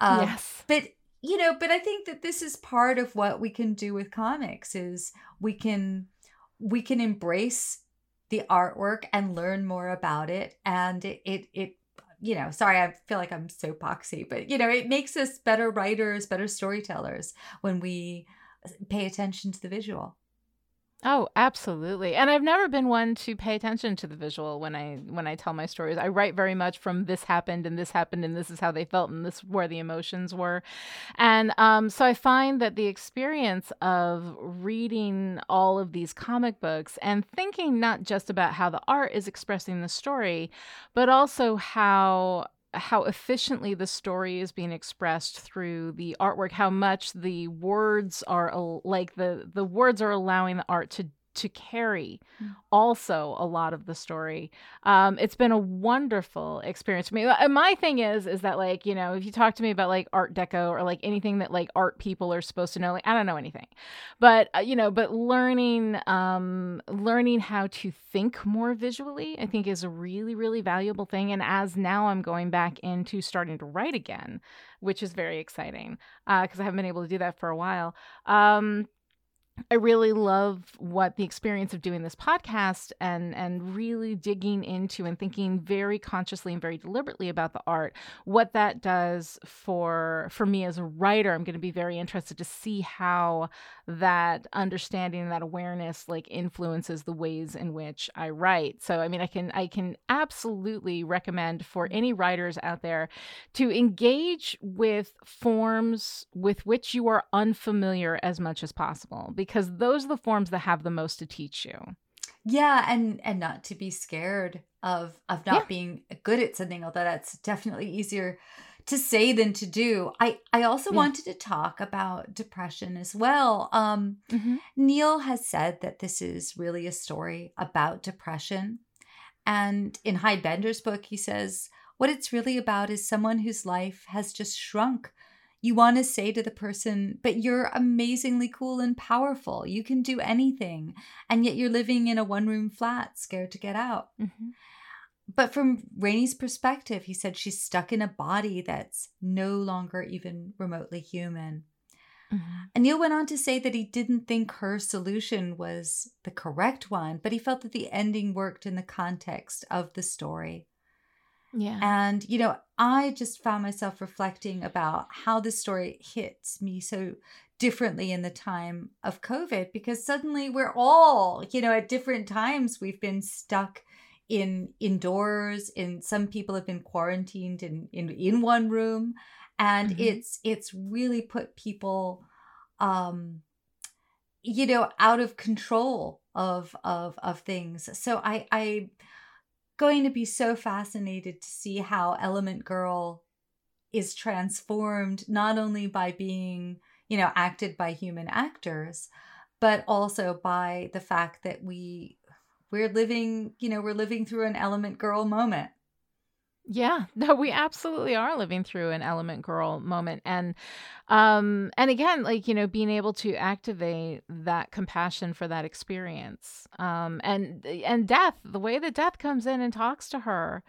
Um, yes. But you know but i think that this is part of what we can do with comics is we can we can embrace the artwork and learn more about it. And it it, it you know sorry i feel like i'm so poxy but you know it makes us better writers better storytellers when we pay attention to the visual Oh, absolutely. And I've never been one to pay attention to the visual when I when I tell my stories. I write very much from this happened and this happened and this is how they felt and this where the emotions were. And um, so I find that the experience of reading all of these comic books and thinking not just about how the art is expressing the story, but also how how efficiently the story is being expressed through the artwork how much the words are like the the words are allowing the art to to carry mm. also a lot of the story. Um, it's been a wonderful experience for me. Uh, my thing is, is that like you know, if you talk to me about like Art Deco or like anything that like art people are supposed to know, like I don't know anything, but uh, you know, but learning, um, learning how to think more visually, I think is a really really valuable thing. And as now I'm going back into starting to write again, which is very exciting because uh, I haven't been able to do that for a while. Um, I really love what the experience of doing this podcast and and really digging into and thinking very consciously and very deliberately about the art, what that does for for me as a writer. I'm going to be very interested to see how that understanding that awareness like influences the ways in which I write. So I mean I can I can absolutely recommend for any writers out there to engage with forms with which you are unfamiliar as much as possible because because those are the forms that have the most to teach you. Yeah, and and not to be scared of of not yeah. being good at something, although that's definitely easier to say than to do. I I also yeah. wanted to talk about depression as well. Um mm-hmm. Neil has said that this is really a story about depression. And in Hy Bender's book, he says what it's really about is someone whose life has just shrunk you want to say to the person, but you're amazingly cool and powerful. You can do anything. And yet you're living in a one room flat, scared to get out. Mm-hmm. But from Rainey's perspective, he said she's stuck in a body that's no longer even remotely human. Mm-hmm. And Neil went on to say that he didn't think her solution was the correct one, but he felt that the ending worked in the context of the story. Yeah. And, you know, I just found myself reflecting about how this story hits me so differently in the time of COVID because suddenly we're all, you know, at different times we've been stuck in indoors in some people have been quarantined in in, in one room and mm-hmm. it's it's really put people um you know out of control of of of things so i i going to be so fascinated to see how Element Girl is transformed not only by being, you know, acted by human actors, but also by the fact that we we're living, you know, we're living through an Element Girl moment. Yeah, [LAUGHS] no, we absolutely are living through an element girl moment. And um and again, like, you know, being able to activate that compassion for that experience. Um and and death, the way that death comes in and talks to her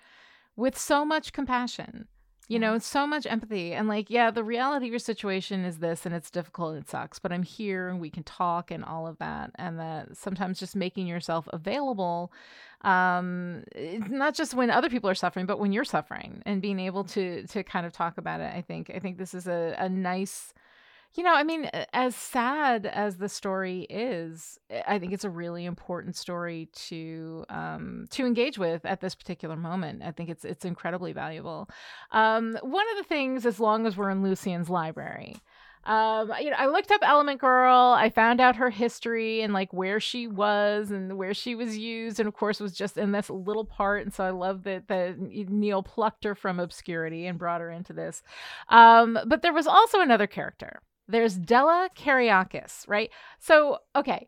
with so much compassion you know, so much empathy. And like, yeah, the reality of your situation is this and it's difficult and it sucks, but I'm here and we can talk and all of that. And that sometimes just making yourself available, um, not just when other people are suffering, but when you're suffering and being able to to kind of talk about it. I think I think this is a, a nice You know, I mean, as sad as the story is, I think it's a really important story to um, to engage with at this particular moment. I think it's it's incredibly valuable. Um, one of the things, as long as we're in Lucien's library, um, you know, I looked up Element Girl. I found out her history and like where she was and where she was used, and of course was just in this little part. And so I love that that Neil plucked her from obscurity and brought her into this. Um, but there was also another character there's Della Kariakis, right? So, okay,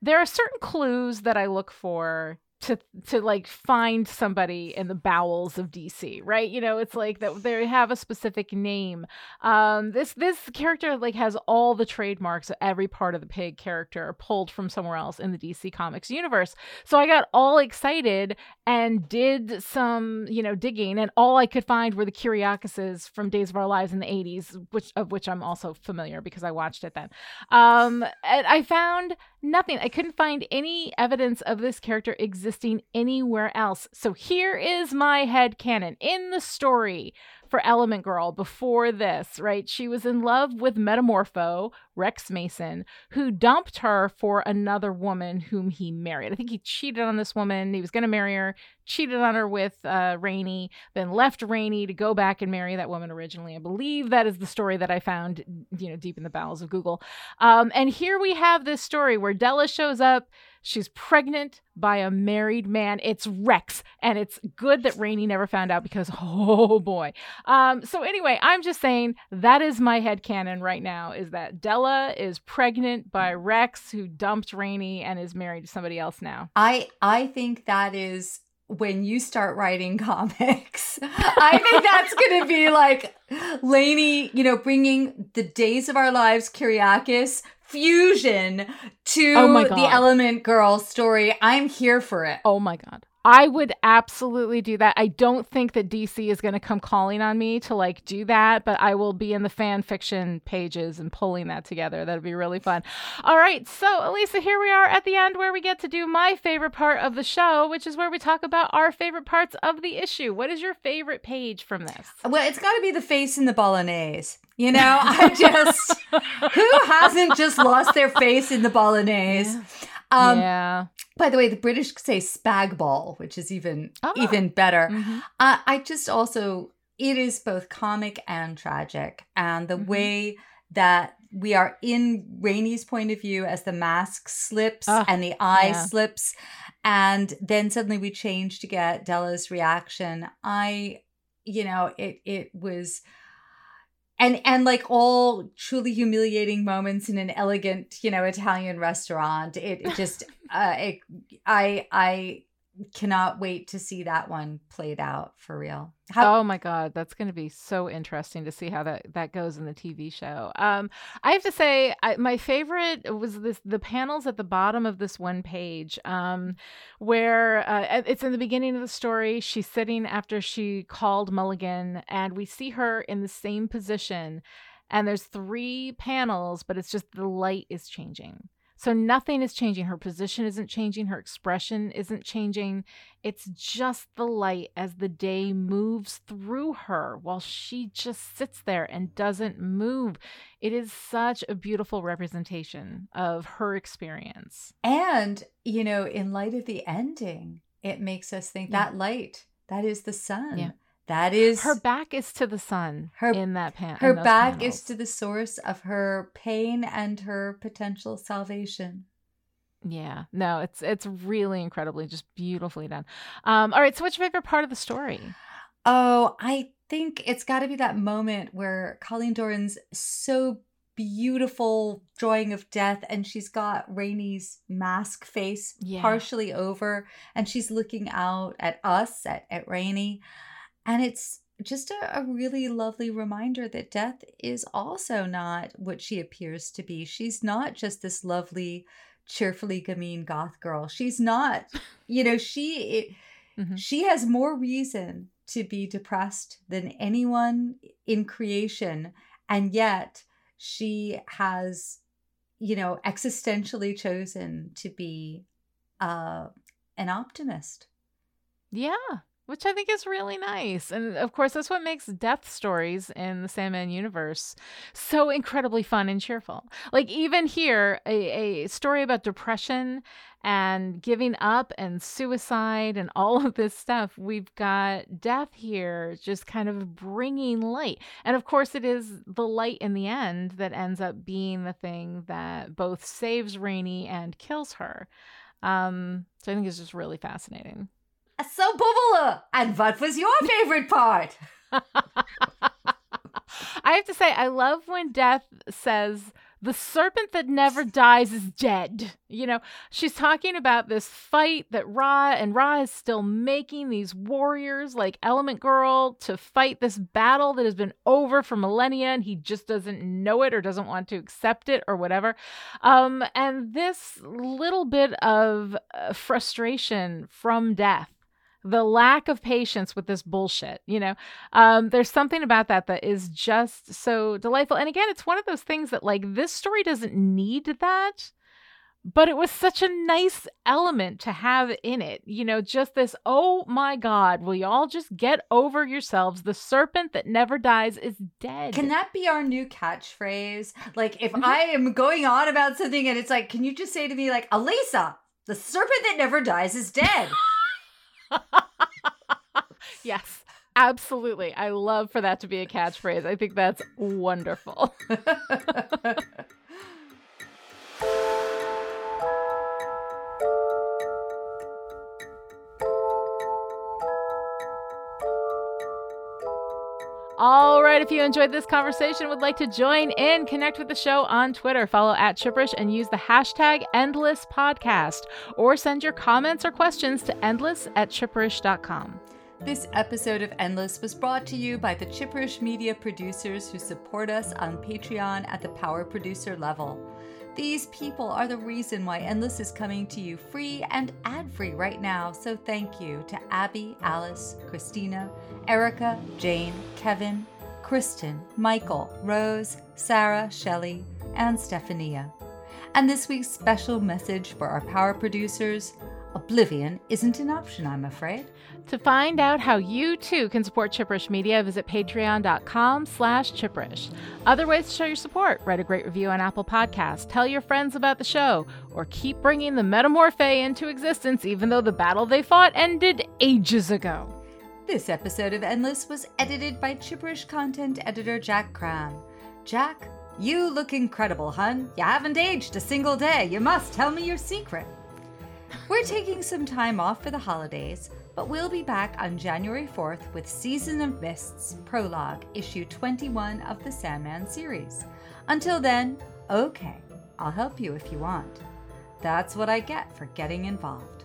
there are certain clues that I look for to to like find somebody in the bowels of DC, right? You know, it's like that they have a specific name. Um, this this character like has all the trademarks of every part of the pig character pulled from somewhere else in the DC Comics universe. So I got all excited and did some, you know, digging, and all I could find were the Kiriakises from Days of Our Lives in the '80s, which of which I'm also familiar because I watched it then. Um, and I found nothing. I couldn't find any evidence of this character existing anywhere else. So here is my head canon in the story for Element Girl before this, right? She was in love with Metamorpho, Rex Mason, who dumped her for another woman whom he married. I think he cheated on this woman. He was going to marry her, cheated on her with uh, Rainey, then left Rainey to go back and marry that woman originally. I believe that is the story that I found, you know, deep in the bowels of Google. Um, and here we have this story where Della shows up She's pregnant by a married man. It's Rex, and it's good that Rainey never found out because [LAUGHS] oh boy. Um, so anyway, I'm just saying that is my head canon right now is that Della is pregnant by Rex, who dumped Rainey and is married to somebody else now. I I think that is when you start writing [LAUGHS] comics. I think that's going to be like Lani, you know, bringing the days of our lives, Kiriakis fusion to oh the Element Girl story. I'm here for it. Oh my God. I would absolutely do that. I don't think that DC is going to come calling on me to like do that, but I will be in the fan fiction pages and pulling that together. That'd be really fun. All right. So, Alisa, here we are at the end where we get to do my favorite part of the show, which is where we talk about our favorite parts of the issue. What is your favorite page from this? Well, it's got to be the face in the bolognese. You know, I [LAUGHS] just, who hasn't just lost their face in the bolognese? Yeah. Um, yeah. By the way, the British say spag ball, which is even oh. even better. Mm-hmm. Uh, I just also it is both comic and tragic, and the mm-hmm. way that we are in Rainey's point of view as the mask slips oh, and the eye yeah. slips, and then suddenly we change to get Della's reaction. I, you know, it it was and and like all truly humiliating moments in an elegant you know italian restaurant. It, it just [LAUGHS] uh it, i i cannot wait to see that one played out for real. How- oh my god, that's going to be so interesting to see how that that goes in the TV show. Um, I have to say, I, my favorite was this the panels at the bottom of this one page, um, where uh, it's in the beginning of the story. She's sitting after she called Mulligan, and we see her in the same position. And there's three panels, but it's just the light is changing. So nothing is changing. Her position isn't changing. Her expression isn't changing. It's just the light as the day moves through her while she just sits there and doesn't move. It is such a beautiful representation of her experience. And, you know, in light of the ending, it makes us think yeah. that light, that is the sun. Yeah. That is her back is to the sun her, in that pan. Her back panels. is to the source of her pain and her potential salvation. Yeah, no, it's it's really incredibly just beautifully done. Um, all right, so what's your favorite part of the story? Oh, I think it's got to be that moment where Colleen Doran's so beautiful drawing of death and she's got Rainey's mask face yeah. partially over and she's looking out at us at, at Rainey and it's just a, a, really lovely reminder that death is also not what she appears to be. She's not just this lovely, cheerfully gamine goth girl. She's not, [LAUGHS] you know, she it, mm-hmm. she has more reason to be depressed than anyone in creation, and yet she has, you know, existentially chosen to be uh, an optimist. Yeah, which I think is really nice. And of course, that's what makes death stories in the Sandman universe so incredibly fun and cheerful. Like, even here, a, a story about depression and giving up and suicide and all of this stuff, we've got death here just kind of bringing light. And of course, it is the light in the end that ends up being the thing that both saves Rainey and kills her. Um, so I think it's just really fascinating. So, Bubble, and what was your favorite part? [LAUGHS] I have to say, I love when Death says, the serpent that never dies is dead. You know, she's talking about this fight that Ra and Ra is still making these warriors like Element Girl to fight this battle that has been over for millennia and he just doesn't know it or doesn't want to accept it or whatever. Um, and this little bit of uh, frustration from death the lack of patience with this bullshit you know? Um, there's something about that that is just so delightful. And again it's one of those things that like this story doesn't need that but it was such a nice element to have in it you know just this oh my god will y'all just get over yourselves? The serpent that never dies is dead. Can that be our new catchphrase? Like if mm-hmm. i am going on about something and it's like can you just say to me like elisa the serpent that never dies is dead [LAUGHS] yes, absolutely. I love for that to be a catchphrase. I think that's wonderful. [LAUGHS] right, if you enjoyed this conversation, would like to join in, connect with the show on Twitter, follow at Chipperish and use the hashtag Endless Podcast, or send your comments or questions to endless at chipperish.com. This episode of Endless was brought to you by the Chipperish Media producers who support us on Patreon at the power producer level. These people are the reason why Endless is coming to you free and ad free right now. So thank you to Abby, Alice, Christina, Erica, Jane, Kevin, Kristen, Michael, Rose, Sarah, Shelley, and Stephania. And this week's special message for our power producers Oblivion isn't an option, I'm afraid. To find out how you too can support Chipperish Media, visit patreon.com slash chipperish. Other ways to show your support, write a great review on Apple Podcasts, tell your friends about the show, or keep bringing the Metamorphe into existence even though the battle they fought ended ages ago. This episode of Endless was edited by Chipperish content editor Jack Cram. Jack, you look incredible, hun. You haven't aged a single day. You must tell me your secret. We're taking some time off for the holidays, but we'll be back on January 4th with Season of Mists Prologue, issue 21 of the Sandman series. Until then, okay, I'll help you if you want. That's what I get for getting involved.